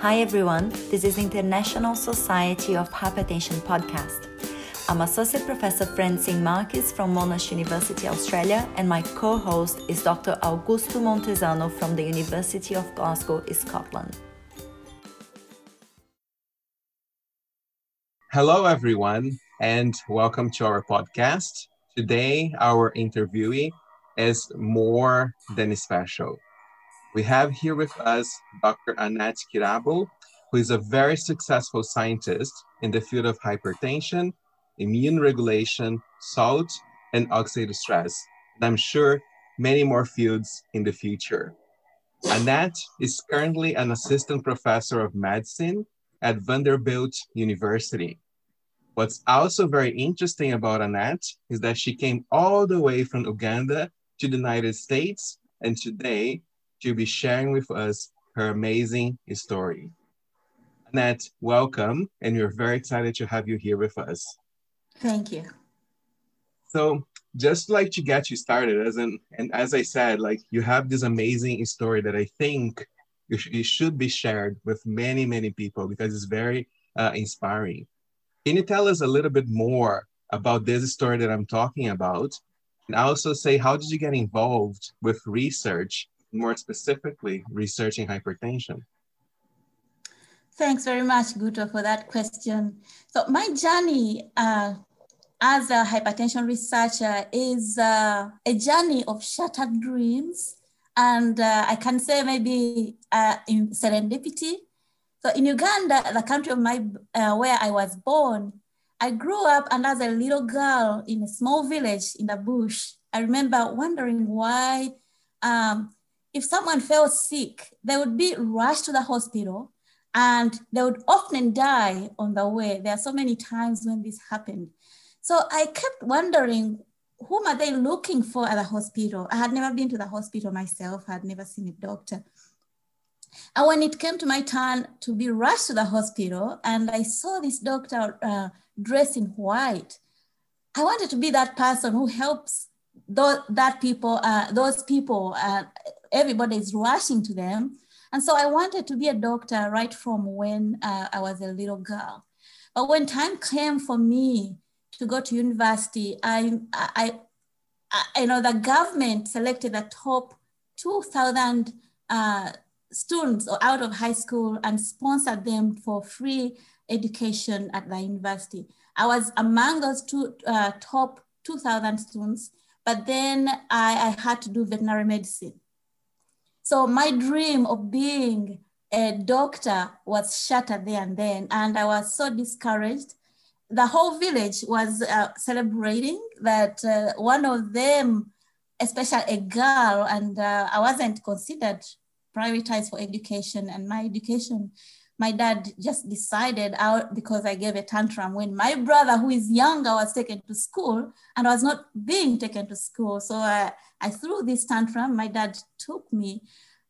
Hi everyone, this is International Society of Hypertension podcast. I'm Associate Professor Francine Marques from Monash University, Australia, and my co host is Dr. Augusto Montezano from the University of Glasgow, Scotland. Hello, everyone, and welcome to our podcast. Today, our interviewee is more than special. We have here with us Dr. Annet Kirabo, who is a very successful scientist in the field of hypertension immune regulation, salt, and oxidative stress. And I'm sure many more fields in the future. Annet is currently an assistant professor of medicine at Vanderbilt University. What's also very interesting about Annet is that she came all the way from Uganda to the United States, and today she'll be sharing with us her amazing story. Annet, welcome, and we're very excited to have you here with us. Thank you. So just like to get you started, as an and as I said, like you have this amazing story that I think you, sh- you should be shared with many many people because it's very uh, inspiring. Can you tell us a little bit more about this story that I'm talking about, and also say how did you get involved with research, more specifically researching hypertension? Thanks very much, Guto, for that question. So my journey uh, as a hypertension researcher is uh, a journey of shattered dreams. And uh, I can say maybe uh, in serendipity. So in Uganda, the country of my, uh, where I was born, I grew up and as a little girl in a small village in the bush. I remember wondering why, um, if someone fell sick, they would be rushed to the hospital and they would often die on the way. There are so many times when this happened. So I kept wondering, whom are they looking for at the hospital? I had never been to the hospital myself, I had never seen a doctor. And when it came to my turn to be rushed to the hospital, and I saw this doctor uh, dressed in white, I wanted to be that person who helps those, that people, uh, those people, uh, everybody is rushing to them. And so I wanted to be a doctor right from when uh, I was a little girl. But when time came for me to go to university, I, I, I, know, the government selected the top 2,000 uh, students out of high school and sponsored them for free education at the university. I was among those two uh, top 2,000 students, but then I, I had to do veterinary medicine. So my dream of being a doctor was shattered there and then, and I was so discouraged the whole village was uh, celebrating that uh, one of them, especially a girl, and uh, I wasn't considered prioritized for education. And my education, my dad just decided out because I gave a tantrum when my brother, who is younger, was taken to school and I was not being taken to school. So I, I threw this tantrum. My dad took me,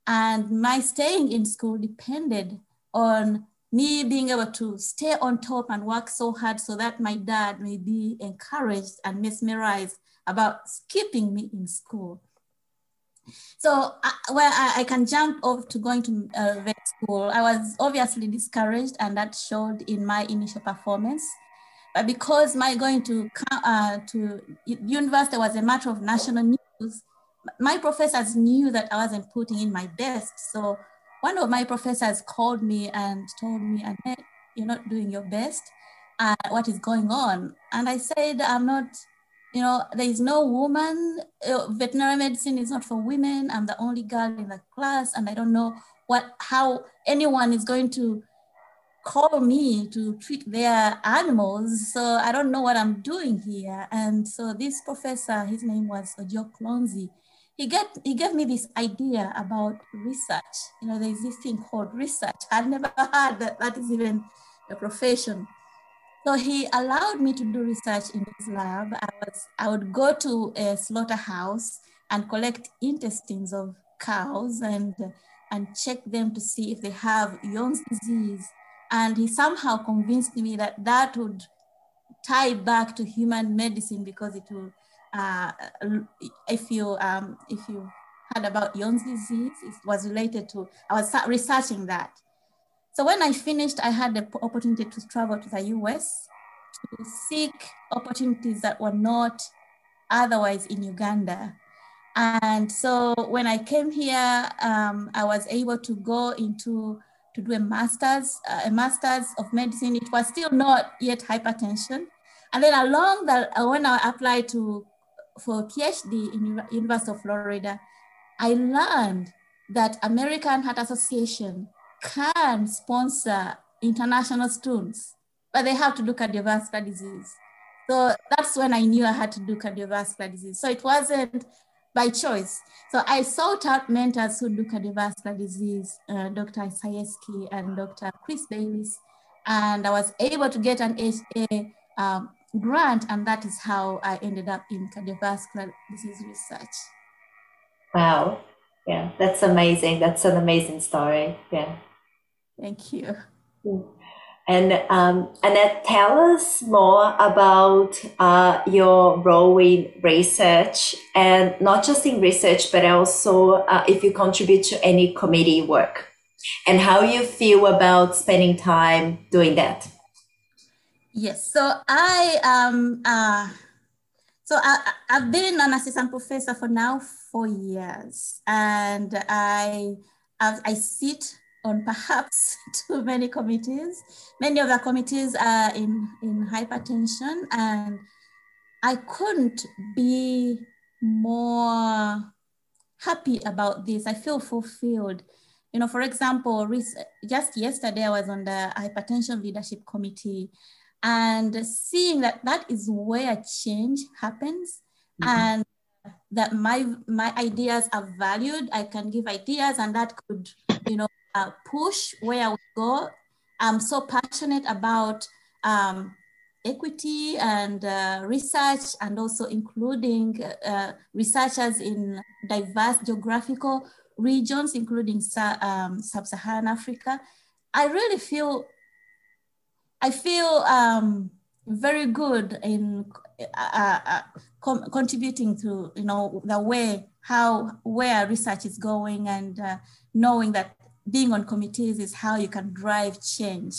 and my staying in school depended on me being able to stay on top and work so hard so that my dad may be encouraged and mesmerized about skipping me in school. So uh, where I, I, can jump off to going to uh, vet school, I was obviously discouraged and that showed in my initial performance. But because my going to, uh, to university was a matter of national news, my professors knew that I wasn't putting in my best. So one of my professors called me and told me, Annet, you're not doing your best. Uh, what is going on? And I said, I'm not, you know, there is no woman, uh, veterinary medicine is not for women. I'm the only girl in the class, and I don't know what, how anyone is going to call me to treat their animals. So I don't know what I'm doing here. And so this professor, his name was Ojok Lonzy, he get he gave me this idea about research. You know, there's this thing called research. I'd never heard that that is even a profession. So he allowed me to do research in his lab. I was I would go to a slaughterhouse and collect intestines of cows and and check them to see if they have Johne's disease. And he somehow convinced me that that would tie back to human medicine because it will uh, if you um, if you heard about Johne's disease, it was related to, I was researching that. So when I finished, I had the opportunity to travel to the US to seek opportunities that were not otherwise in Uganda. And so when I came here, um, I was able to go into to do a master's, uh, a master's of medicine. It was still not yet hypertension. And then along that, uh, when I applied to for PhD in University of Florida, I learned that American Heart Association can sponsor international students, but they have to do cardiovascular disease. So that's when I knew I had to do cardiovascular disease. So it wasn't by choice. So I sought out mentors who do cardiovascular disease, uh, Dr. Sayeski and Dr. Chris Baylis, and I was able to get an HA um, grant, and that is how I ended up in cardiovascular disease research. Wow. Yeah, that's amazing. That's an amazing story. Yeah. Thank you. And um, Annet, tell us more about uh, your role in research, and not just in research, but also uh, if you contribute to any committee work, and how you feel about spending time doing that. Yes. So I um uh, so I, I've been an assistant professor for now four years, and I I've, I sit on perhaps too many committees. Many of the committees are in in hypertension, and I couldn't be more happy about this. I feel fulfilled. You know, for example, just yesterday I was on the hypertension leadership committee and seeing that that is where change happens mm-hmm. and that my my ideas are valued i can give ideas and that could you know uh, push where we go. I'm so passionate about um, equity and uh, research and also including uh, researchers in diverse geographical regions including um, sub-saharan africa. I really feel I feel um, very good in uh, uh, contributing to you know the way how where research is going and uh, knowing that being on committees is how you can drive change.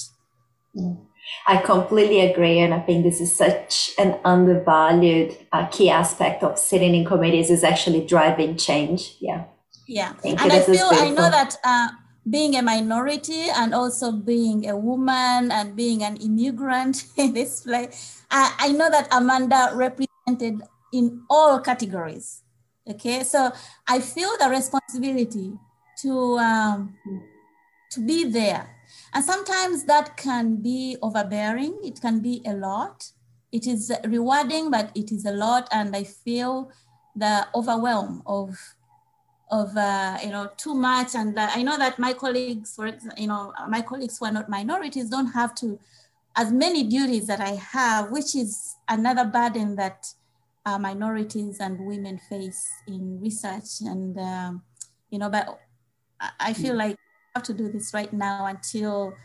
Mm. I completely agree, and I think this is such an undervalued uh, key aspect of sitting in committees is actually driving change. Yeah. Yeah, and I feel I know that uh, being a minority and also being a woman and being an immigrant in this place, I, I know that Amanda represented in all categories. Okay, so I feel the responsibility to um, to be there, and sometimes that can be overbearing. It can be a lot. It is rewarding, but it is a lot, and I feel the overwhelm of of uh, you know too much and uh, i know that my colleagues for you know my colleagues who are not minorities don't have to as many duties that i have which is another burden that uh, minorities and women face in research and um, you know but i feel like I have to do this right now until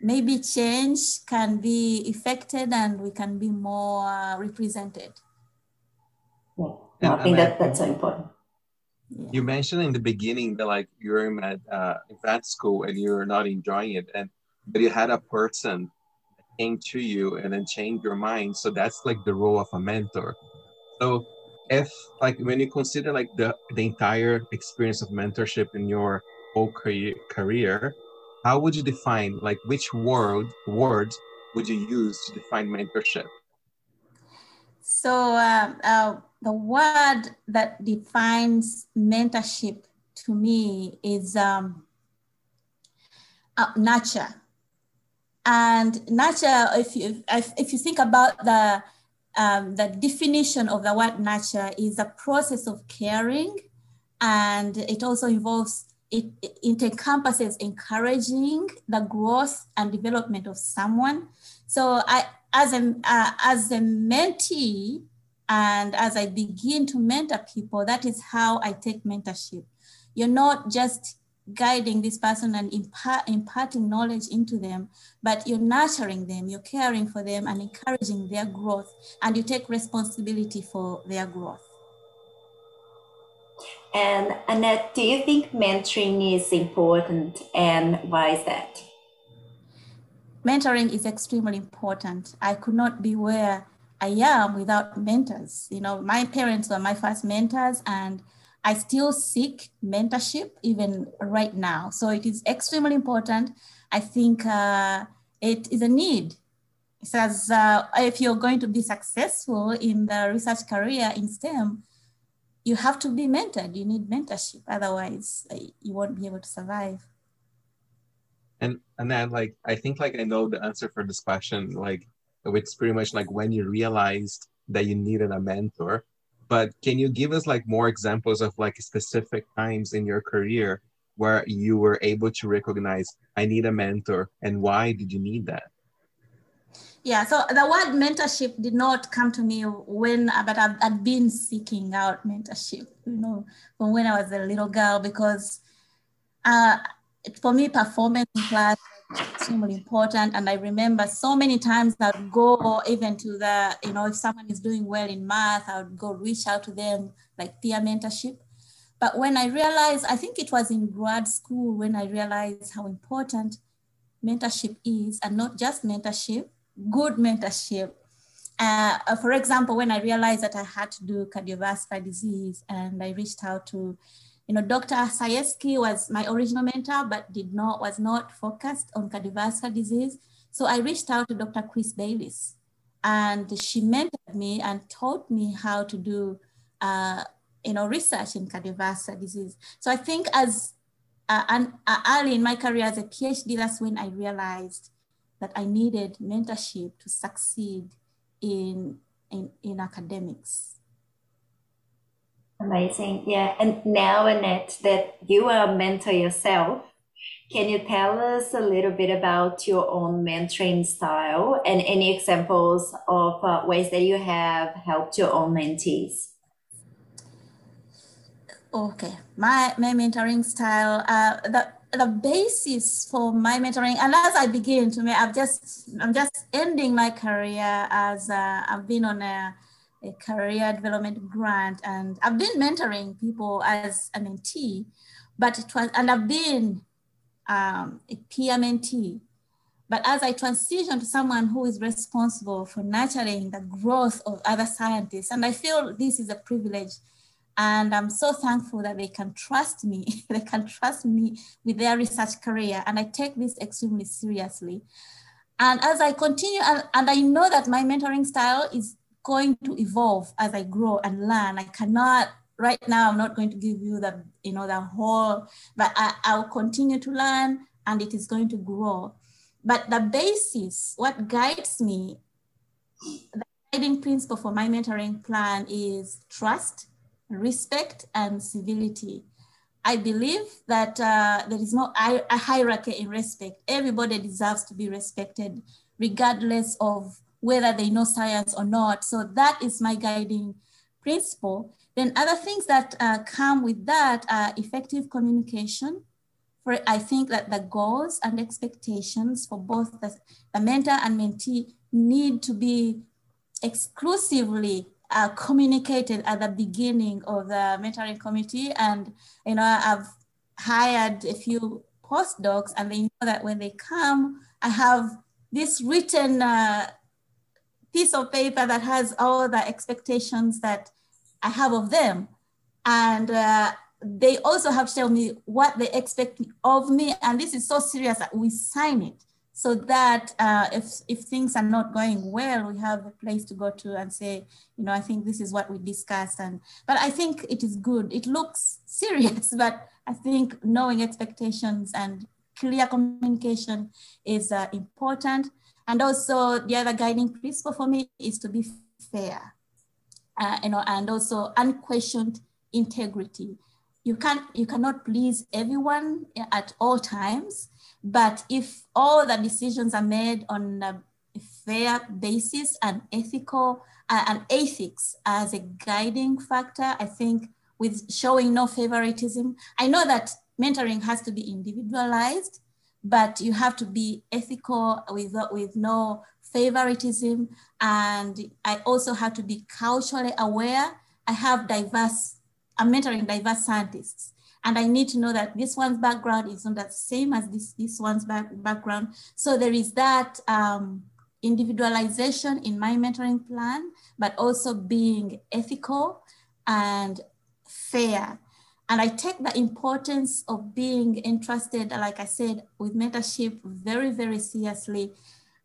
maybe change can be effected and we can be more uh, represented yeah, i think that that's so important yeah. You mentioned in the beginning that like you're in med, uh, vet school and you're not enjoying it, and but you had a person came to you and then changed your mind. So that's like the role of a mentor. So if like when you consider like the the entire experience of mentorship in your whole career, how would you define like which word word would you use to define mentorship? So uh, uh, the word that defines mentorship to me is um, uh, nurture. And nurture, if you, if, if you think about the, um, the definition of the word nurture is a process of caring and it also involves it, it encompasses encouraging the growth and development of someone so i as a uh, as a mentee and as I begin to mentor people, that is how I take mentorship. You're not just guiding this person and impart, imparting knowledge into them, but you're nurturing them, you're caring for them and encouraging their growth, and you take responsibility for their growth. And Annet, do you think mentoring is important and why is that? Mentoring is extremely important. I could not be where I am without mentors. You know, my parents were my first mentors and I still seek mentorship even right now. So it is extremely important. I think uh, it is a need. It says uh, if you're going to be successful in the research career in STEM, you have to be mentored. You need mentorship. Otherwise, you won't be able to survive. And and then like I think like I know the answer for this question. Like it's pretty much like when you realized that you needed a mentor. But can you give us like more examples of like specific times in your career where you were able to recognize I need a mentor and why did you need that? Yeah, so the word mentorship did not come to me when, but I've, I've been seeking out mentorship, you know, from when I was a little girl, because uh, for me, performance class extremely important. And I remember so many times I would go even to the, you know, if someone is doing well in math, I would go reach out to them like peer mentorship. But when I realized, I think it was in grad school when I realized how important mentorship is, and not just mentorship, good mentorship. Uh, for example, when I realized that I had to do cardiovascular disease and I reached out to, you know, Dr. Sayeski was my original mentor, but did not, was not focused on cardiovascular disease. So I reached out to Dr. Chris Baylis and she mentored me and taught me how to do, uh, you know, research in cardiovascular disease. So I think as uh, and, uh, early in my career as a PhD, that's when I realized that I needed mentorship to succeed in, in, in academics. Amazing. Yeah. And now, Annet, that you are a mentor yourself, can you tell us a little bit about your own mentoring style and any examples of uh, ways that you have helped your own mentees? Okay, my, my mentoring style, uh, the, the basis for my mentoring and as i begin to me i've just i'm just ending my career as uh, i've been on a, a, career development grant and i've been mentoring people as a mentee but it was and i've been um, a peer mentee but as i transition to someone who is responsible for nurturing the growth of other scientists and i feel this is a privilege and I'm so thankful that they can trust me. they can trust me with their research career. And I take this extremely seriously. And as I continue, and, and I know that my mentoring style is going to evolve as I grow and learn. I cannot, right now, I'm not going to give you the, you know, the whole, but I, I'll continue to learn and it is going to grow. But the basis, what guides me, the guiding principle for my mentoring plan is trust, respect and civility. I believe that uh, there is no a hierarchy in respect. Everybody deserves to be respected, regardless of whether they know science or not. So that is my guiding principle. Then other things that uh, come with that are effective communication. For I think that the goals and expectations for both the, the mentor and mentee need to be exclusively uh, communicated at the beginning of the mentoring committee. And, you know, I've hired a few postdocs and they know that when they come, I have this written uh, piece of paper that has all the expectations that I have of them. And uh, they also have to tell me what they expect of me. And this is so serious that we sign it so that uh, if, if things are not going well, we have a place to go to and say, you know, I think this is what we discussed. And, but I think it is good. It looks serious, but I think knowing expectations and clear communication is uh, important. And also the other guiding principle for me is to be fair, uh, you know, and also unquestioned integrity. You can't, you cannot please everyone at all times but if all the decisions are made on a fair basis and ethical uh, and ethics as a guiding factor, I think with showing no favoritism, I know that mentoring has to be individualized, but you have to be ethical with, with no favoritism. And I also have to be culturally aware. I have diverse I'm mentoring diverse scientists. And I need to know that this one's background is not the same as this, this one's back, background. So there is that um, individualization in my mentoring plan, but also being ethical and fair. And I take the importance of being entrusted, like I said, with mentorship very, very seriously.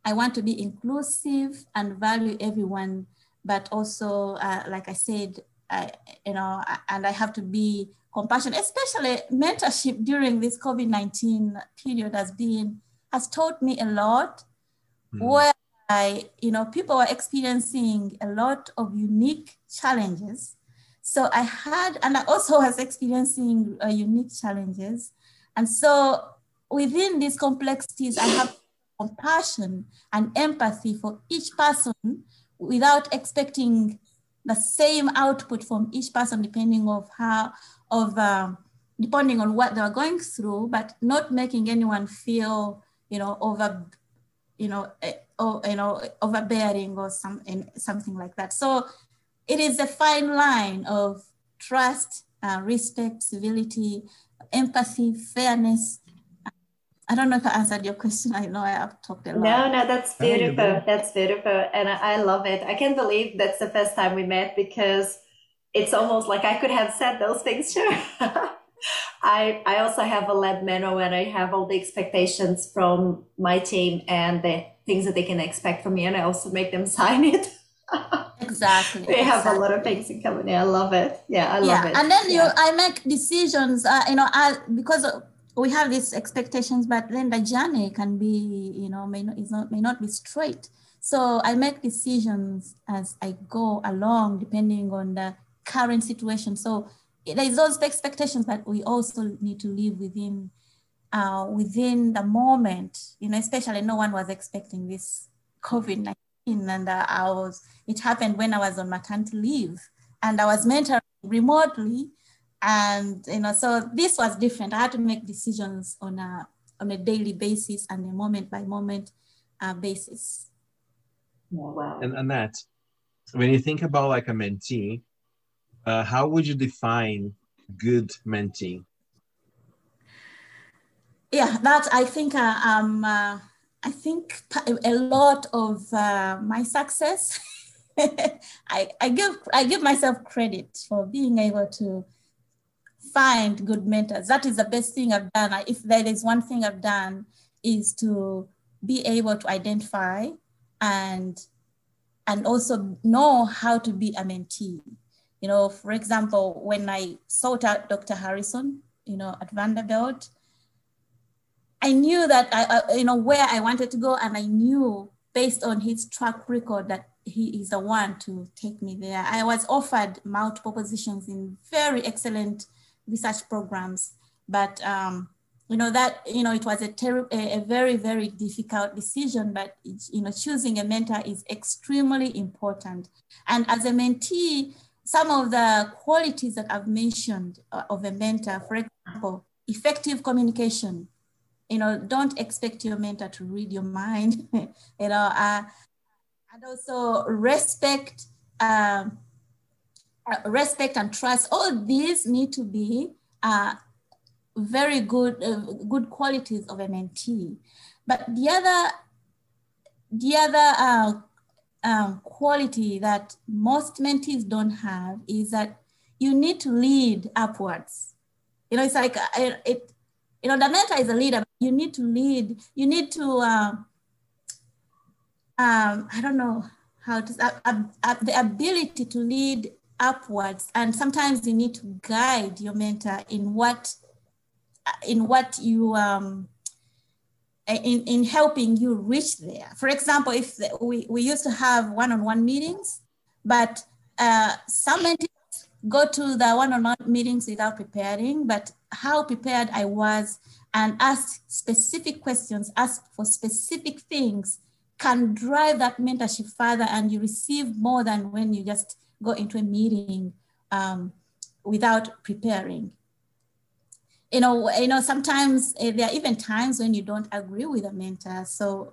I want to be inclusive and value everyone, but also, uh, like I said, I, you know, and I have to be compassionate, especially mentorship during this COVID-19 period has been, has taught me a lot mm. where I, you know, people are experiencing a lot of unique challenges so I had, and I also was experiencing uh, unique challenges. And so within these complexities, I have compassion and empathy for each person without expecting the same output from each person, depending of how, of um, depending on what they're going through, but not making anyone feel, you know, over, you know, eh, or, you know, overbearing or some, something like that. So it is a fine line of trust, uh, respect, civility, empathy, fairness. I don't know if I answered your question. I know I have talked a lot. No, no, that's beautiful. That's beautiful. And I love it. I can't believe that's the first time we met because it's almost like I could have said those things too. I, I also have a lab manual and I have all the expectations from my team and the things that they can expect from me. And I also make them sign it. exactly we have exactly. a lot of things in common yeah i love it yeah i love yeah. it and then yeah. you i make decisions uh, you know I, because we have these expectations but then the journey can be you know may not, is not may not be straight so i make decisions as i go along depending on the current situation so there's those expectations but we also need to live within uh, within the moment you know especially no one was expecting this covid-19 and uh, I was, it happened when I was on maternity leave and I was mentoring remotely. And, you know, so this was different. I had to make decisions on a, on a daily basis and a moment by moment uh, basis. Oh, wow. And Annet, when you think about like a mentee, uh, how would you define good mentee? Yeah, that I think uh, um, uh, I think a lot of uh, my success, I, I, give, I give myself credit for being able to find good mentors. That is the best thing I've done. If there is one thing I've done is to be able to identify and, and also know how to be a mentee. You know, for example, when I sought out Dr. Harrison, you know, at Vanderbilt, I knew that I, I, you know, where I wanted to go, and I knew based on his track record that he is the one to take me there. I was offered multiple positions in very excellent research programs, but um, you know that you know it was a, ter- a, a very very difficult decision. But you know, choosing a mentor is extremely important. And as a mentee, some of the qualities that I've mentioned uh, of a mentor, for example, effective communication you know, don't expect your mentor to read your mind, you know, uh, and also respect, um, uh, respect and trust. All these need to be uh, very good, uh, good qualities of a mentee. But the other, the other uh, um, quality that most mentees don't have is that you need to lead upwards. You know, it's like uh, it, you know, the mentor is a leader. You need to lead. You need to, uh, um, I don't know how to, uh, uh, uh, the ability to lead upwards. And sometimes you need to guide your mentor in what, in what you, um, in, in helping you reach there. For example, if the, we, we used to have one-on-one meetings, but uh, some mentors go to the one-on-one meetings without preparing, but how prepared I was and ask specific questions, ask for specific things can drive that mentorship further and you receive more than when you just go into a meeting um, without preparing. You know, you know, sometimes uh, there are even times when you don't agree with a mentor. So,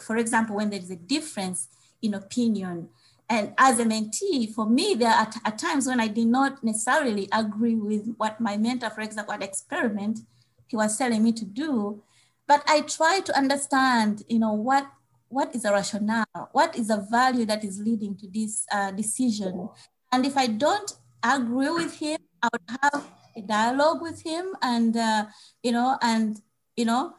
for example, when there is a difference in opinion, and as a mentee, for me, there are at times when I did not necessarily agree with what my mentor, for example, what experiment he was telling me to do, but I try to understand, you know, what what is the rationale, what is the value that is leading to this uh, decision, and if I don't agree with him, I would have a dialogue with him, and uh, you know, and you know,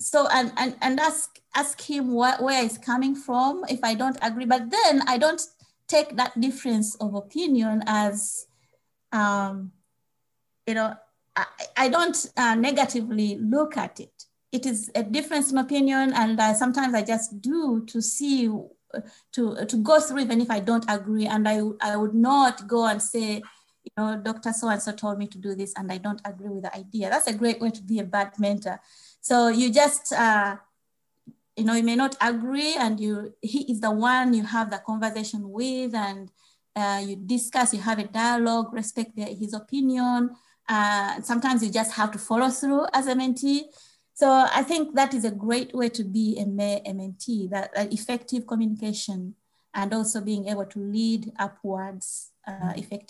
so and and and ask ask him what, where he's coming from if I don't agree. But then I don't take that difference of opinion as, um, you know, I, I don't uh, negatively look at it. It is a difference in opinion, and uh, sometimes I just do to see, to to go through even if I don't agree, and I I would not go and say, you know, Dr. So and so told me to do this, and I don't agree with the idea. That's a great way to be a bad mentor. So you just uh, you know, you may not agree and you, he is the one you have the conversation with and uh, you discuss, you have a dialogue, respect his opinion. Uh, sometimes you just have to follow through as a mentee. So I think that is a great way to be a, mentee, that, that effective communication and also being able to lead upwards uh, effectively.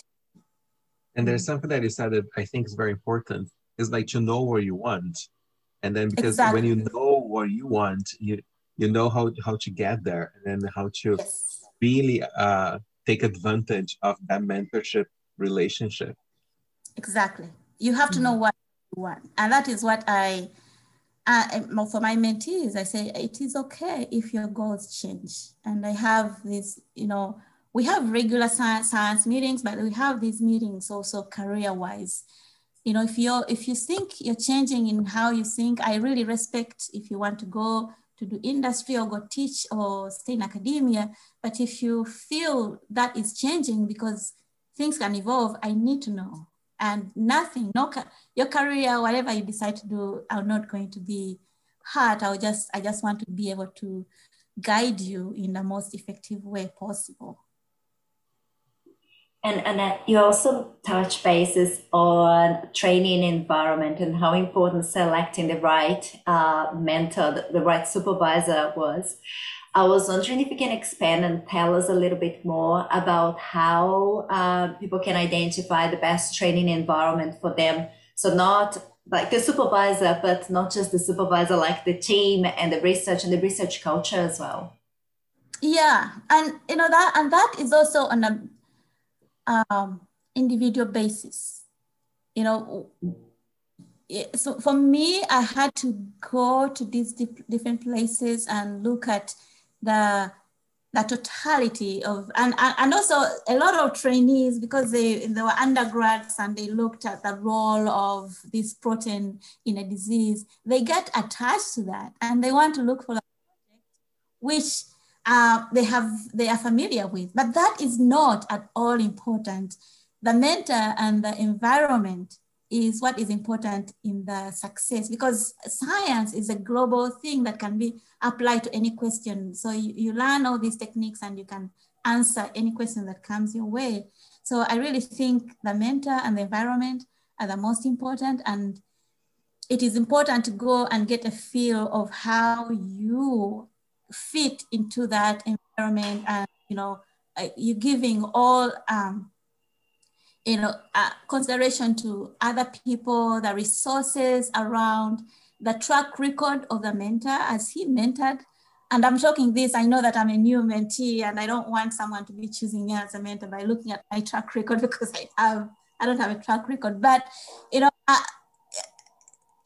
And there's something that you said that I think is very important is like to know where you want and then because exactly. when you know what you want you you know how how to get there and then how to yes. really uh, take advantage of that mentorship relationship exactly. You have to know mm-hmm. what you want. And that is what i uh, for my mentees i say it is okay if your goals change. And i have this you know we have regular science, science meetings but we have these meetings also career wise you know if you're if you think you're changing in how you think i really respect if you want to go to do industry or go teach or stay in academia. But if you feel that is changing because things can evolve i need to know and nothing no your career whatever you decide to do are not going to be hurt. i'll just i just want to be able to guide you in the most effective way possible and, and you also touch bases on training environment and how important selecting the right uh, mentor, the right supervisor was. I was wondering if you can expand and tell us a little bit more about how uh, people can identify the best training environment for them. So not like the supervisor, but not just the supervisor, like the team and the research and the research culture as well. Yeah, and you know that, and that is also on a um, individual basis. You know, so for me, I had to go to these different places and look at the the totality of and, and also a lot of trainees because they, they were undergrads and they looked at the role of this protein in a disease they get attached to that and they want to look for a project which uh, they have they are familiar with. But that is not at all important. The mentor and the environment is what is important in the success because science is a global thing that can be applied to any question. So you, you learn all these techniques and you can answer any question that comes your way. So I really think the mentor and the environment are the most important and it is important to go and get a feel of how you fit into that environment and you know uh, you're giving all um, you know uh, consideration to other people the resources around the track record of the mentor as he mentored and i'm talking this i know that i'm a new mentee and i don't want someone to be choosing me as a mentor by looking at my track record because i have i don't have a track record but you know uh,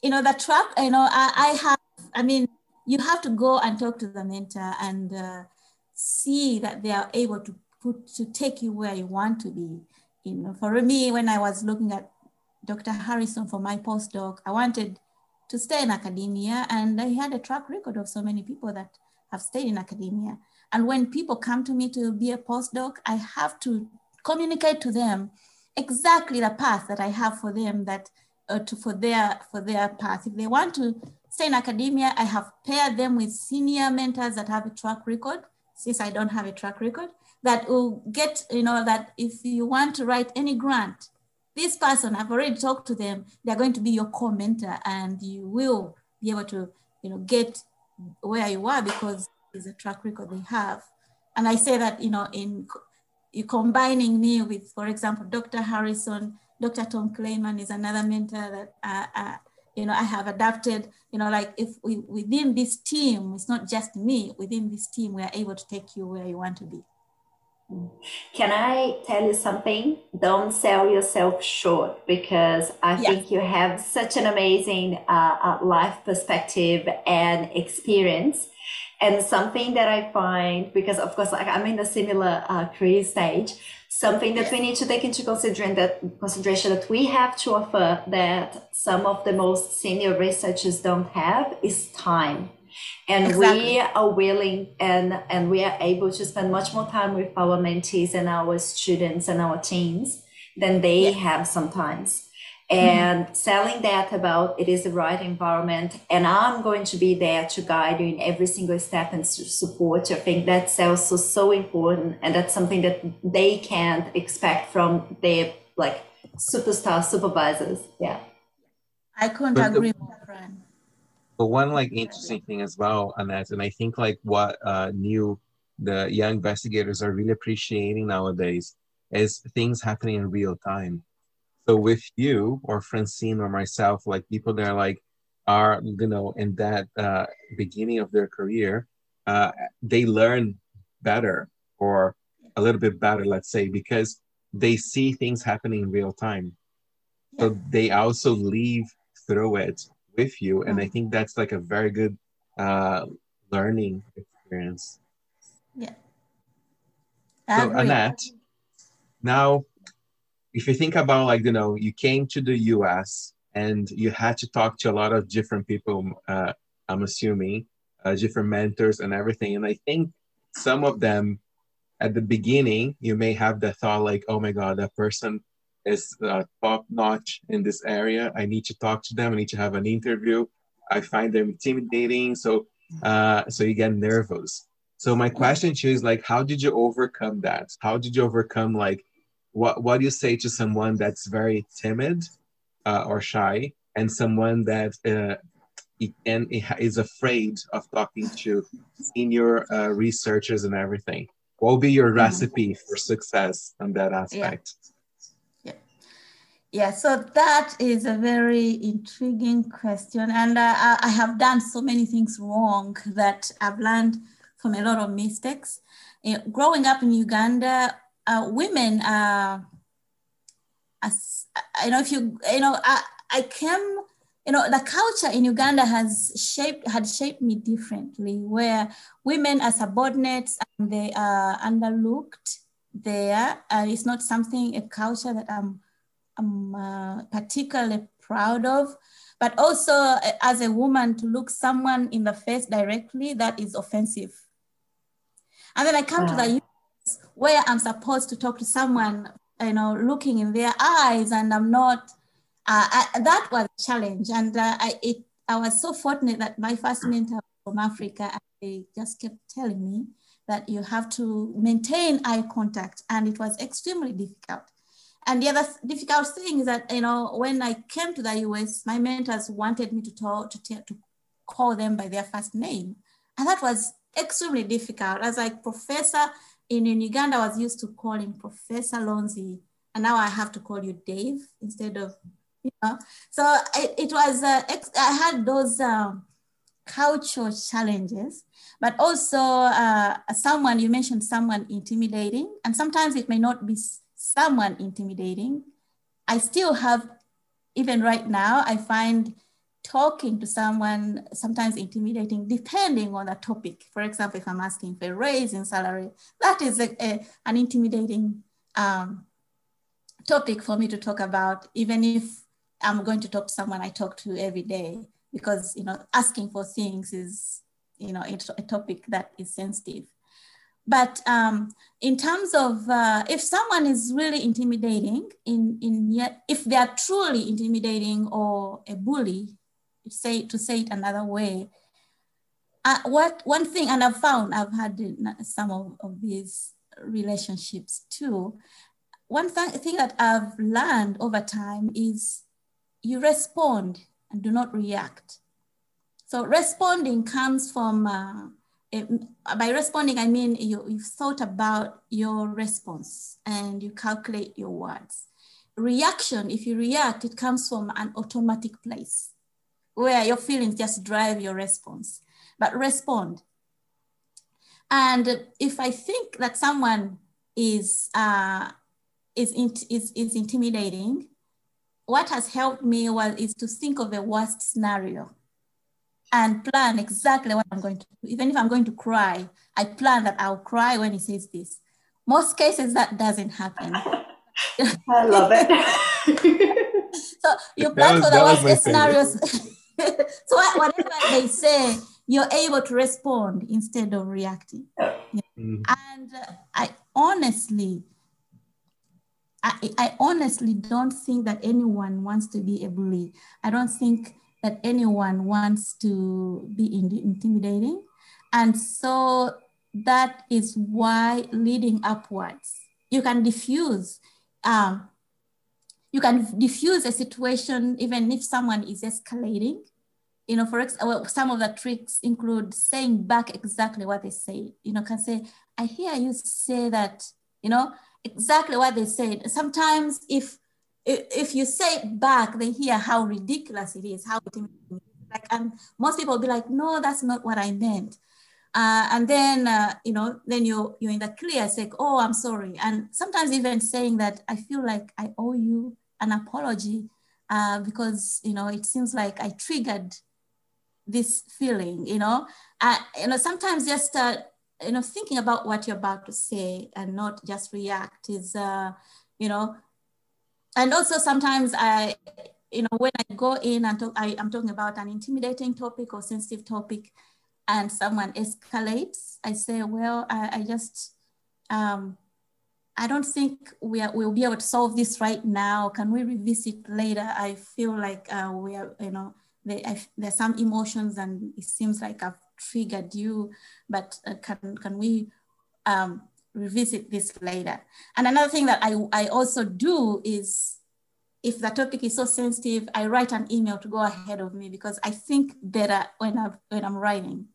you know the track you know I, I have i mean you have to go and talk to the mentor and uh, see that they are able to put to take you where you want to be. You know, for me, when I was looking at Dr. Harrison for my postdoc, I wanted to stay in academia, and I had a track record of so many people that have stayed in academia. And when people come to me to be a postdoc, I have to communicate to them exactly the path that I have for them that uh, to for their for their path. If they want to stay in academia, I have paired them with senior mentors that have a track record, since I don't have a track record, that will get, you know, that if you want to write any grant, this person, I've already talked to them, they're going to be your core mentor and you will be able to, you know, get where you are because it's a track record they have. and I say that, you know, in you combining me with, for example, Dr. Harrison, Dr. Tom Kleyman is another mentor that, uh, uh, you know, I have adapted, you know, like if we, within this team, it's not just me, within this team, we are able to take you where you want to be. Can I tell you something? Don't sell yourself short because I yes. think you have such an amazing uh, uh, life perspective and experience. And something that I find, because of course, like I'm in a similar uh, career stage, something that yes. we need to take into consideration that consideration that we have to offer that some of the most senior researchers don't have is time and exactly. we are willing and and we are able to spend much more time with our mentees and our students and our teams than they yeah. have sometimes and mm-hmm. selling that about it is the right environment and i'm going to be there to guide you in every single step and to support you i think that's also so important and that's something that they can't expect from their like superstar supervisors yeah i couldn't but agree more friend but one like interesting thing as well, Annet, and I think like what uh, new the young investigators are really appreciating nowadays is things happening in real time. So with you or Francine or myself, like people that are like are you know in that uh, beginning of their career, uh, they learn better or a little bit better, let's say, because they see things happening in real time. So they also live through it with you and i mm. think that's like a very good uh, learning experience. Yeah. So annet now if you think about like you know you came to the us and you had to talk to a lot of different people uh, i'm assuming uh, different mentors and everything and i think some of them at the beginning you may have the thought like oh my god that person is uh, top notch in this area. I need to talk to them. I need to have an interview. I find them intimidating. So, uh, so you get nervous. So my question to you is like, how did you overcome that? How did you overcome like, what what do you say to someone that's very timid uh, or shy, and someone that uh, and is afraid of talking to senior uh, researchers and everything? What will be your mm-hmm. recipe for success on that aspect? Yeah. Yeah, so that is a very intriguing question. And uh, I have done so many things wrong that I've learned from a lot of mistakes. You know, growing up in Uganda, uh, women, uh, as, you know, if you, you know, I, I came, you know, the culture in Uganda has shaped, had shaped me differently, where women are subordinates and they are underlooked there. It's not something, a culture that I'm I'm uh, particularly proud of. But also, as a woman, to look someone in the face directly, that is offensive. And then I come wow. to the US where I'm supposed to talk to someone, you know, looking in their eyes, and I'm not. Uh, I, that was a challenge, and uh, I it I was so fortunate that my first mentor from Africa, they just kept telling me that you have to maintain eye contact, and it was extremely difficult. And the other difficult thing is that, you know, when I came to the US, my mentors wanted me to talk, to, to call them by their first name. And that was extremely difficult. As like professor in, in Uganda, I was used to calling Professor Lonzy. And now I have to call you Dave instead of, you know. So it, it was, uh, I had those um, cultural challenges, but also uh, someone, you mentioned someone intimidating. And sometimes it may not be someone intimidating, I still have, even right now, I find talking to someone sometimes intimidating depending on the topic. For example, if I'm asking for a raise in salary, that is a, a, an intimidating um, topic for me to talk about, even if I'm going to talk to someone I talk to every day, because you know asking for things is you know it's a topic that is sensitive. But um, in terms of uh, if someone is really intimidating, in, in yet, if they are truly intimidating or a bully, say to say it another way, uh, what one thing, and I've found I've had some of, of these relationships too. One th- thing that I've learned over time is you respond and do not react. So responding comes from uh, it, by responding, I mean you, you've thought about your response and you calculate your words. Reaction, if you react, it comes from an automatic place where your feelings just drive your response. But respond. And if I think that someone is uh, is, is, is intimidating, what has helped me was is to think of the worst scenario and plan exactly what I'm going to do. Even if I'm going to cry, I plan that I'll cry when he says this. Most cases that doesn't happen. I love it. so you plan for the worst case scenarios. so whatever they say, you're able to respond instead of reacting. Mm. And uh, I honestly, I, I honestly don't think that anyone wants to be a bully. I don't think that anyone wants to be intimidating. And so that is why leading upwards, you can diffuse, um, you can diffuse a situation even if someone is escalating. You know, for example, some of the tricks include saying back exactly what they say. You know, can say, I hear you say that, you know, exactly what they said. Sometimes if if you say it back, they hear how ridiculous it is, how like, and most people be like, no, that's not what I meant. Uh, and then, uh, you know, then you're, you're in the clear, say, oh, I'm sorry. And sometimes even saying that I feel like I owe you an apology uh, because, you know, it seems like I triggered this feeling, you know. Uh, you know, sometimes just, uh, you know, thinking about what you're about to say and not just react is, uh, you know, and also sometimes I, you know, when I go in and talk, I, am talking about an intimidating topic or sensitive topic, and someone escalates, I say, well, I, I just, um, I don't think we are, we'll be able to solve this right now. Can we revisit later? I feel like uh, we are, you know, there's some emotions and it seems like I've triggered you, but uh, can, can we um, revisit this later. And another thing that I, I also do is if the topic is so sensitive, I write an email to go ahead of me because I think better when, i when I'm writing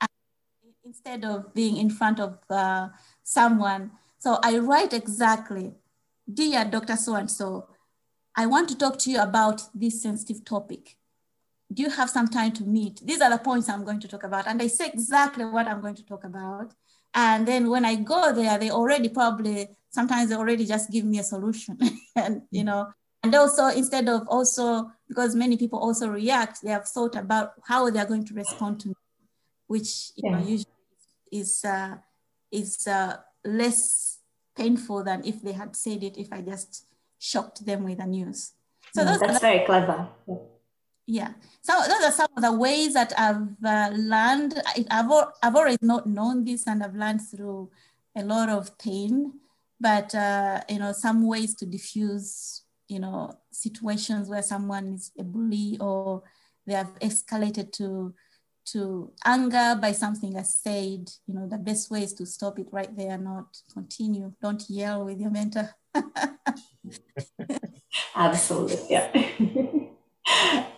and instead of being in front of uh, someone. So I write exactly, dear Dr. So-and-so, I want to talk to you about this sensitive topic. Do you have some time to meet? These are the points I'm going to talk about. And I say exactly what I'm going to talk about. And then when I go there, they already probably, sometimes they already just give me a solution. and, you know, and also instead of also, because many people also react, they have thought about how they're going to respond to me, which, you yeah. know, usually is, uh, is uh, less painful than if they had said it, if I just shocked them with the news. So mm, that's very clever. Yeah so those are some of the ways that i've uh, learned I've, I've always not known this and i've learned through a lot of pain but uh, you know some ways to diffuse you know situations where someone is a bully or they have escalated to to anger by something I said, you know, the best way is to stop it right there, not continue. Don't yell with your mentor. Absolutely, yeah.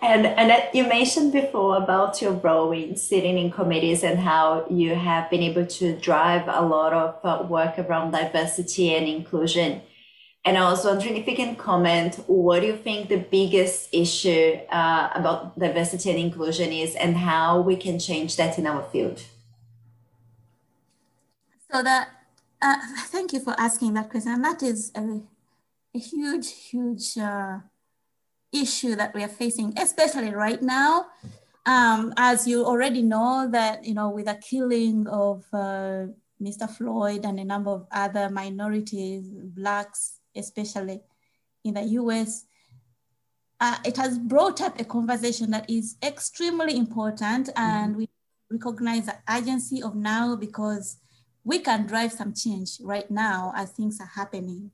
and and you mentioned before about your role in sitting in committees and how you have been able to drive a lot of uh, work around diversity and inclusion. And I was wondering if you can comment, what do you think the biggest issue uh, about diversity and inclusion is, and how we can change that in our field? So that, uh, thank you for asking that question. And that is a, a huge, huge uh, issue that we are facing, especially right now. Um, as you already know that, you know, with the killing of uh, Mr. Floyd and a number of other minorities, Blacks especially in the US, uh, it has brought up a conversation that is extremely important and mm-hmm. we recognize the urgency of now because we can drive some change right now as things are happening.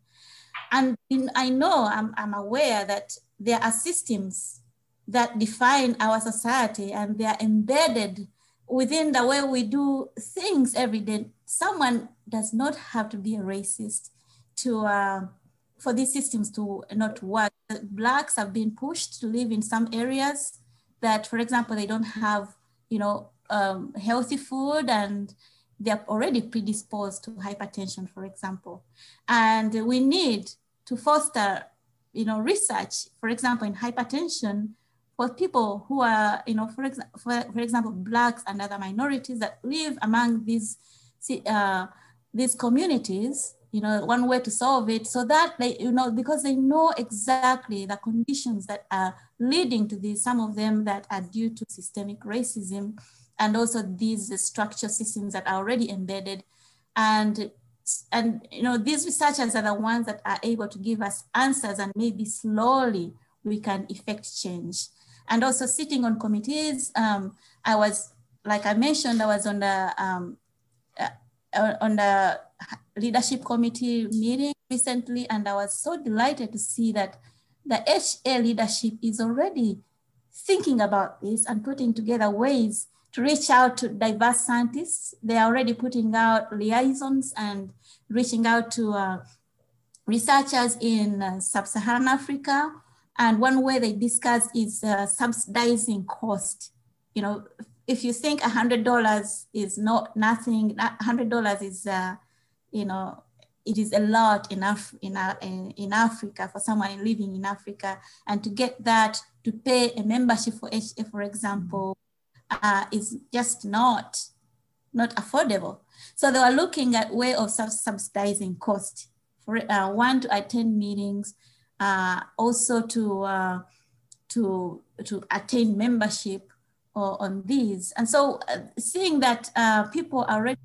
And in, I know, I'm, I'm aware that there are systems that define our society and they are embedded within the way we do things every day. Someone does not have to be a racist to uh, for these systems to not work. Blacks have been pushed to live in some areas that, for example, they don't have, you know, um, healthy food and they're already predisposed to hypertension, for example. And we need to foster, you know, research, for example, in hypertension for people who are, you know, for, exa for, for example, Blacks and other minorities that live among these, uh, these communities, you know, one way to solve it so that they, you know, because they know exactly the conditions that are leading to this, some of them that are due to systemic racism, and also these structure systems that are already embedded. And, and you know, these researchers are the ones that are able to give us answers and maybe slowly we can effect change. And also sitting on committees, um, I was, like I mentioned, I was on the, um, uh, on the leadership committee meeting recently, and I was so delighted to see that the HA leadership is already thinking about this and putting together ways to reach out to diverse scientists. They are already putting out liaisons and reaching out to uh, researchers in uh, sub-Saharan Africa. And one way they discuss is uh, subsidizing cost. You know, if you think $100 is not nothing, $100 is, uh, you know, it is a lot in, Af- in, uh, in, in Africa for someone living in Africa. And to get that, to pay a membership for HA, for example, uh, is just not not affordable. So they were looking at way of subsidizing cost for uh, one to attend meetings, uh, also to uh, to to attain membership or, on these. And so uh, seeing that uh, people are ready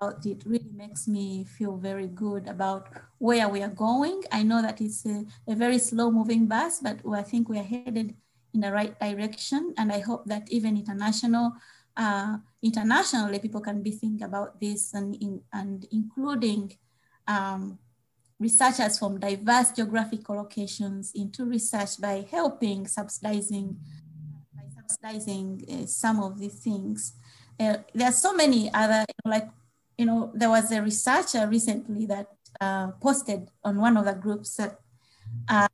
about it really makes me feel very good about where we are going. I know that it's a, a very slow moving bus, but I think we are headed in the right direction. And I hope that even international, uh, internationally, people can be thinking about this and, in, and including um, researchers from diverse geographical locations into research by helping subsidizing, by subsidizing uh, some of these things. Uh, there are so many other, like, you know, there was a researcher recently that uh, posted on one of the groups that uh,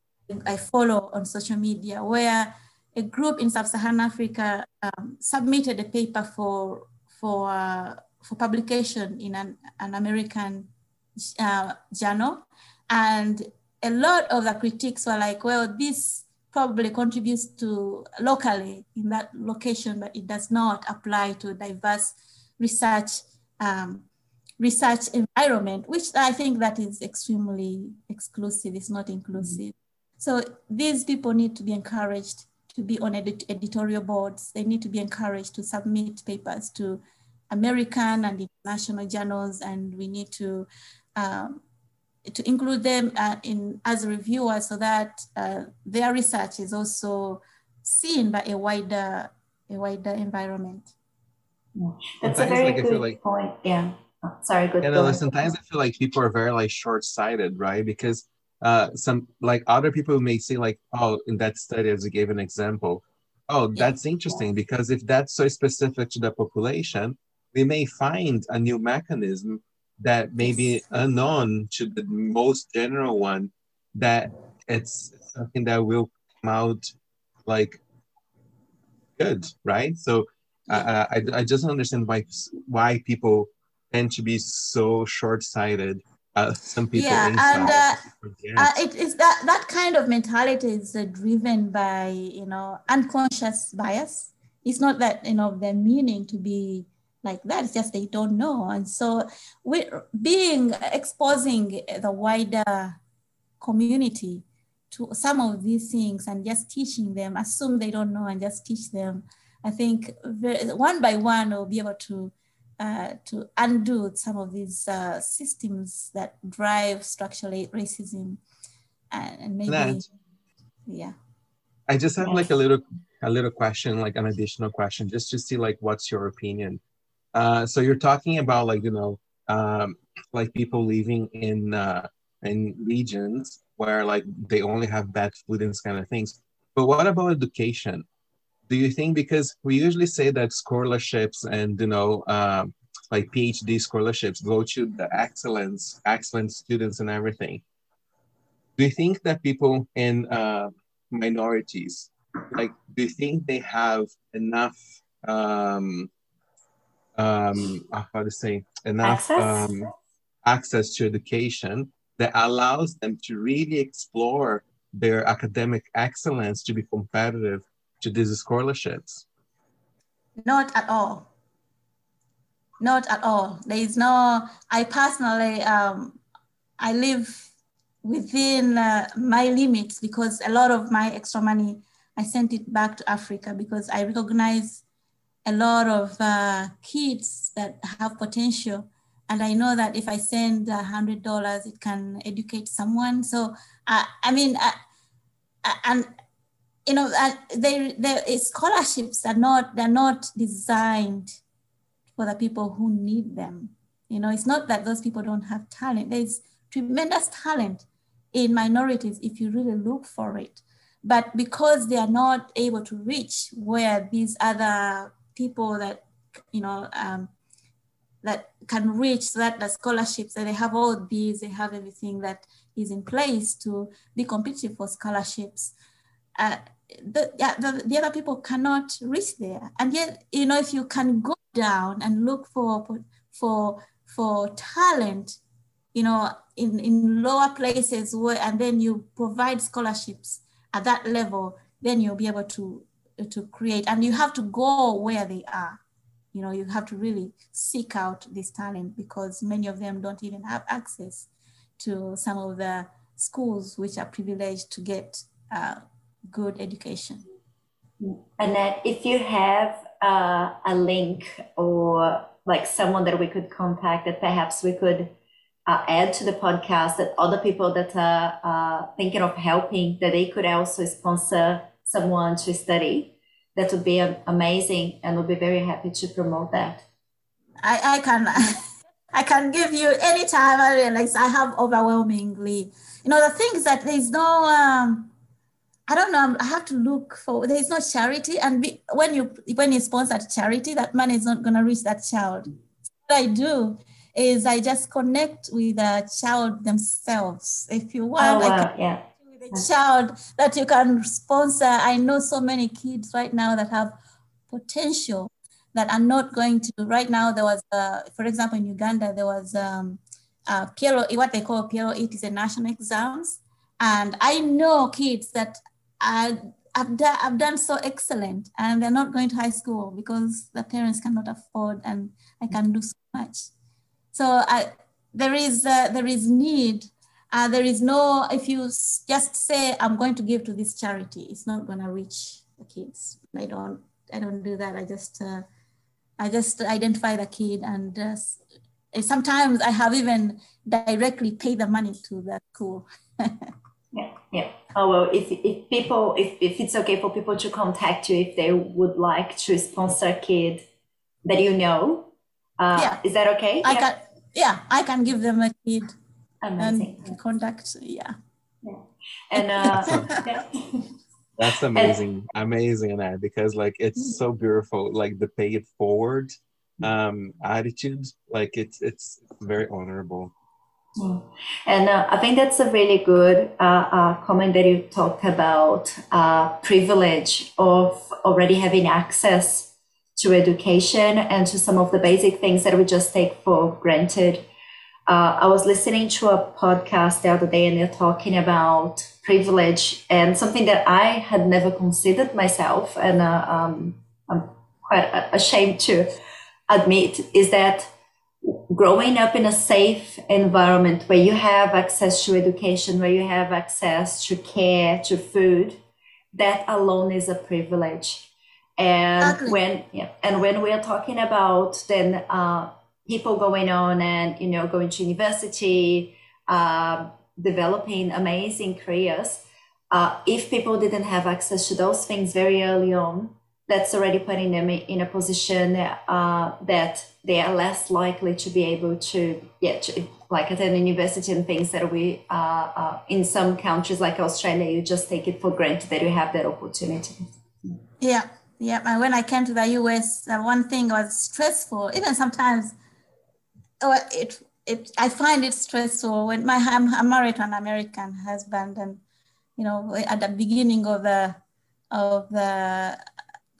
I follow on social media where a group in sub-Saharan Africa um, submitted a paper for, for, uh, for publication in an, an American uh, journal. And a lot of the critiques were like, well, this probably contributes to locally in that location, but it does not apply to diverse research um, research environment, which I think that is extremely exclusive, it's not inclusive. So these people need to be encouraged to be on edit editorial boards. They need to be encouraged to submit papers to American and international journals, and we need to um, to include them uh, in as reviewers so that uh, their research is also seen by a wider a wider environment. Yeah. That's sometimes, a very like, good like, point. Yeah. Oh, sorry. Good. Yeah, no, sometimes I feel like people are very like short-sighted, right? Because uh, some like other people may say like, oh, in that study, as you gave an example, oh, that's interesting because if that's so specific to the population, we may find a new mechanism that may be unknown to the most general one that it's something that will come out like good, right? So uh, I, I just understand why why people tend to be so short-sighted uh, some people yeah and uh, uh, it is that that kind of mentality is uh, driven by you know unconscious bias. It's not that you know they're meaning to be like that it's just they don't know. And so we being exposing the wider community to some of these things and just teaching them assume they don't know and just teach them. I think one by one we'll be able to uh, to undo some of these uh, systems that drive structural racism and, and maybe that, yeah. I just have like a little a little question like an additional question just to see like what's your opinion. Uh, so you're talking about like you know um, like people living in uh, in regions where like they only have bad food and kind of things. But what about education do you think because we usually say that scholarships and you know um, like phd scholarships go to the excellence excellent students and everything do you think that people in uh, minorities like do you think they have enough um, um, uh, how to say enough access? Um, access to education that allows them to really explore their academic excellence to be competitive to these scholarships? Not at all. Not at all. There is no, I personally, um, I live within uh, my limits because a lot of my extra money, I sent it back to Africa because I recognize a lot of uh, kids that have potential. And I know that if I send a hundred dollars, it can educate someone. So, uh, I mean, uh, uh, and you know, uh, they, scholarships are not, they're not designed for the people who need them. You know, it's not that those people don't have talent. There's tremendous talent in minorities if you really look for it. But because they are not able to reach where these other people that, you know, um, that can reach that the scholarships that they have all these, they have everything that is in place to be competitive for scholarships uh, the, the, the other people cannot reach there. And yet, you know, if you can go down and look for for for talent, you know, in, in lower places where, and then you provide scholarships at that level, then you'll be able to to create. And you have to go where they are. You know, you have to really seek out this talent because many of them don't even have access to some of the schools which are privileged to get uh, good education. Annet, if you have uh, a link or like someone that we could contact that perhaps we could uh, add to the podcast that other people that are uh, thinking of helping that they could also sponsor someone to study that would be amazing and we'll be very happy to promote that i, I can i can give you anytime i realize i have overwhelmingly you know the thing is that there's no um, I don't know. I have to look for. There is no charity, and be, when you when you sponsor charity, that money is not going to reach that child. What I do is I just connect with the child themselves. If you want, oh, wow. yeah. with a child that you can sponsor. I know so many kids right now that have potential that are not going to. Right now, there was, uh, for example, in Uganda, there was um, uh, PLO, what they call PLO. It is a national exams, and I know kids that I've, done, I've done so excellent and they're not going to high school because the parents cannot afford and I can do so much. So I, there is uh, there is need. Uh, there is no if you just say I'm going to give to this charity, it's not going to reach the kids. I don't I don't do that. I just uh, I just identify the kid and uh, sometimes I have even directly paid the money to the school. yeah, yeah. Oh well, if if people if, if it's okay for people to contact you if they would like to sponsor a kid that you know, uh, yeah. is that okay? I yeah. can yeah, I can give them a kid Amazing. and contact. Yeah. Yeah. And uh, that's amazing, amazing, that because like it's so beautiful, like the pay it forward um attitude, like it's it's very honorable. Mm. And uh, I think that's a really good uh, uh, comment that you talked about uh, privilege of already having access to education and to some of the basic things that we just take for granted. Uh, I was listening to a podcast the other day and they're talking about privilege and something that I had never considered myself. And uh, um, I'm quite ashamed to admit is that growing up in a safe environment where you have access to education, where you have access to care, to food, that alone is a privilege. And exactly. when yeah, and when we are talking about then uh, people going on and you know going to university, uh, developing amazing careers, uh, if people didn't have access to those things very early on, that's already putting them in a position uh, that they are less likely to be able to get to, like attend university and things that we uh, uh, in some countries like Australia, you just take it for granted that you have that opportunity. Yeah, yeah. And when I came to the US, one thing was stressful. Even sometimes, oh, it it I find it stressful when my I'm married to an American husband, and you know at the beginning of the of the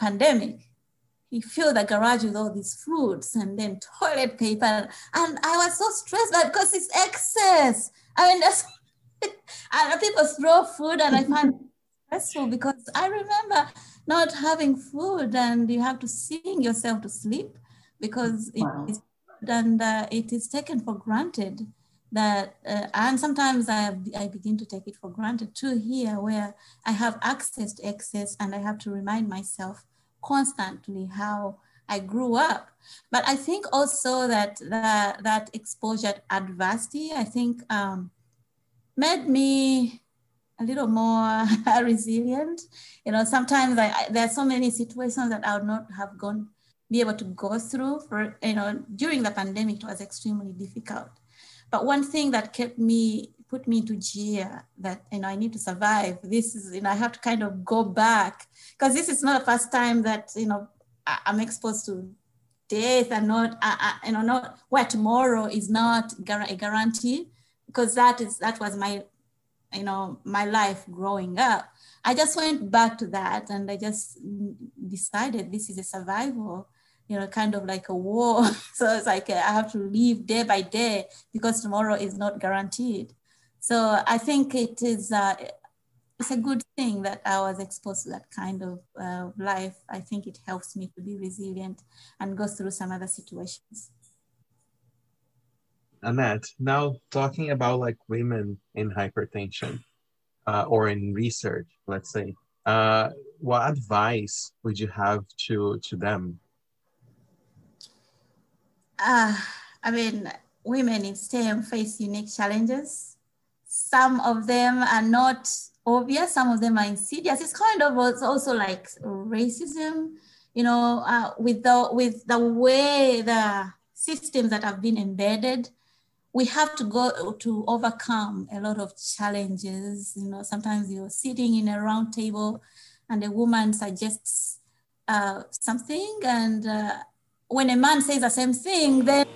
pandemic, he filled the garage with all these fruits and then toilet paper. And I was so stressed because it's excess. I mean, that's, and people throw food and I find stressful because I remember not having food and you have to sing yourself to sleep because wow. it is, and uh, it is taken for granted that uh, and sometimes I, I begin to take it for granted too here where i have access to excess and i have to remind myself constantly how I grew up. But I think also that that, that exposure to adversity, I think um, made me a little more resilient. You know, sometimes I, I, there are so many situations that I would not have gone, be able to go through for, you know, during the pandemic, it was extremely difficult. But one thing that kept me put me into gear uh, that you know I need to survive. This is you know I have to kind of go back because this is not the first time that you know I, am exposed to death and not I, I, you know not where tomorrow is not a guarantee because that is that was my you know my life growing up. I just went back to that and I just decided this is a survival you know, kind of like a war. so it's like I have to live day by day because tomorrow is not guaranteed. So I think it is uh, it's a good thing that I was exposed to that kind of uh, life. I think it helps me to be resilient and go through some other situations. Annet, now talking about like women in hypertension uh, or in research, let's say, uh, what advice would you have to to them? Uh, I mean, women in STEM face unique challenges some of them are not obvious, some of them are insidious. It's kind of also like racism, you know, uh, with the with the way the systems that have been embedded, we have to go to overcome a lot of challenges. You know, sometimes you're sitting in a round table and a woman suggests uh, something, and uh, when a man says the same thing, then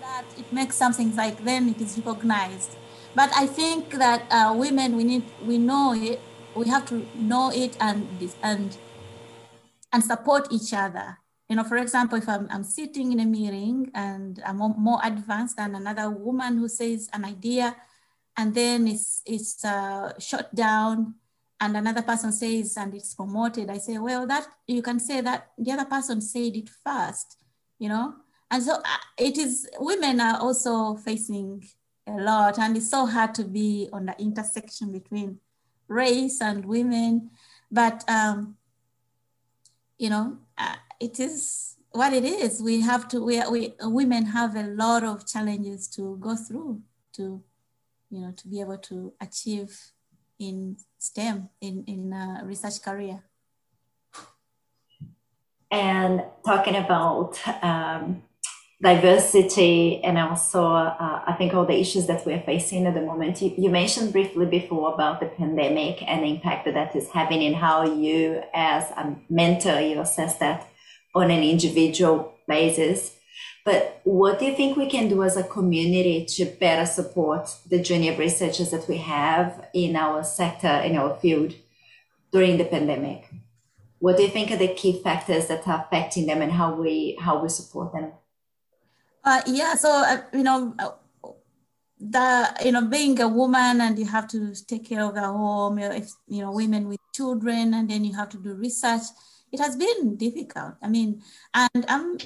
that it makes something like then it is recognized but I think that uh, women, we need, we know it, we have to know it and, and, and support each other. You know, for example, if I'm, I'm sitting in a meeting and I'm more advanced than another woman who says an idea and then it's, it's uh, shut down and another person says and it's promoted, I say, well, that you can say that the other person said it first, you know? And so uh, it is, women are also facing a lot. And it's so hard to be on the intersection between race and women. But, um, you know, uh, it is what it is. We have to, we, we, women have a lot of challenges to go through to, you know, to be able to achieve in STEM, in, in a research career. And talking about um, diversity and also uh, i think all the issues that we're facing at the moment. You, you, mentioned briefly before about the pandemic and the impact that that is having and how you as a mentor you assess that on an individual basis. But what do you think we can do as a community to better support the junior researchers that we have in our sector in our field during the pandemic? What do you think are the key factors that are affecting them and how we how we support them uh, yeah, so uh, you know, uh, the you know being a woman and you have to take care of the home. You know, if you know women with children, and then you have to do research. It has been difficult. I mean, and um,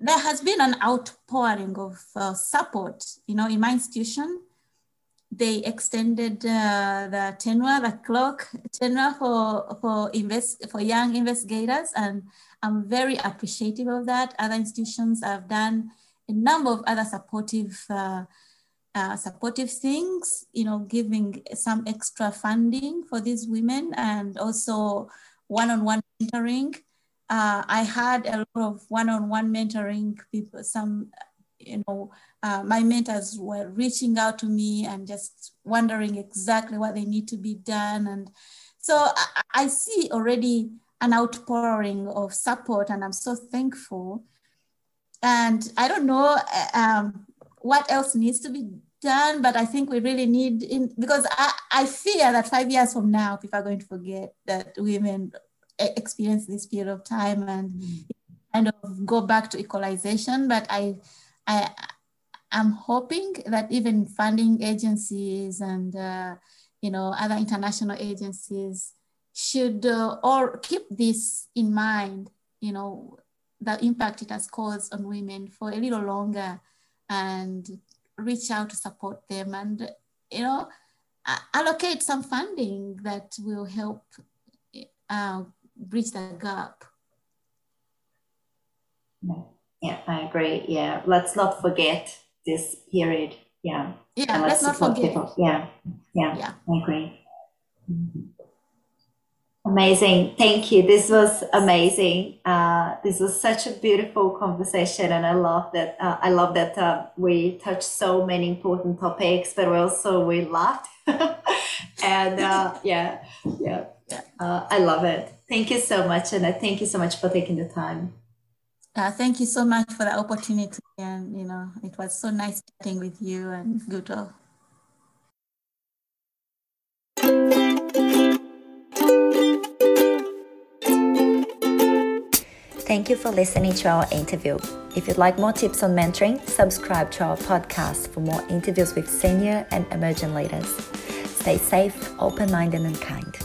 there has been an outpouring of uh, support. You know, in my institution, they extended uh, the tenure, the clock tenure for for invest for young investigators, and I'm very appreciative of that. Other institutions have done a number of other supportive uh, uh, supportive things, you know, giving some extra funding for these women and also one-on-one mentoring. Uh, I had a lot of one-on-one mentoring people, some, you know, uh, my mentors were reaching out to me and just wondering exactly what they need to be done. And so I, I see already an outpouring of support and I'm so thankful and I don't know uh, um, what else needs to be done, but I think we really need, in, because I, I fear that five years from now, people are going to forget that women experience this period of time and mm. kind of go back to equalization, but I, I, I'm hoping that even funding agencies and uh, you know other international agencies should uh, all keep this in mind. You know the impact it has caused on women for a little longer, and reach out to support them, and you know allocate some funding that will help uh, bridge that gap. Yeah, I agree. Yeah, let's not forget this period. Yeah. Yeah, let's, let's not forget. People. Yeah. yeah. Yeah. I agree. Amazing. Thank you. This was amazing. Uh, this was such a beautiful conversation, and I love that. Uh, I love that uh, we touched so many important topics, but also we laughed. and uh, yeah, yeah, uh, I love it. Thank you so much, and thank you so much for taking the time. Uh, thank you so much for the opportunity. And, you know, it was so nice chatting with you and Guto. Thank you for listening to our interview. If you'd like more tips on mentoring, subscribe to our podcast for more interviews with senior and emerging leaders. Stay safe, open minded, and kind.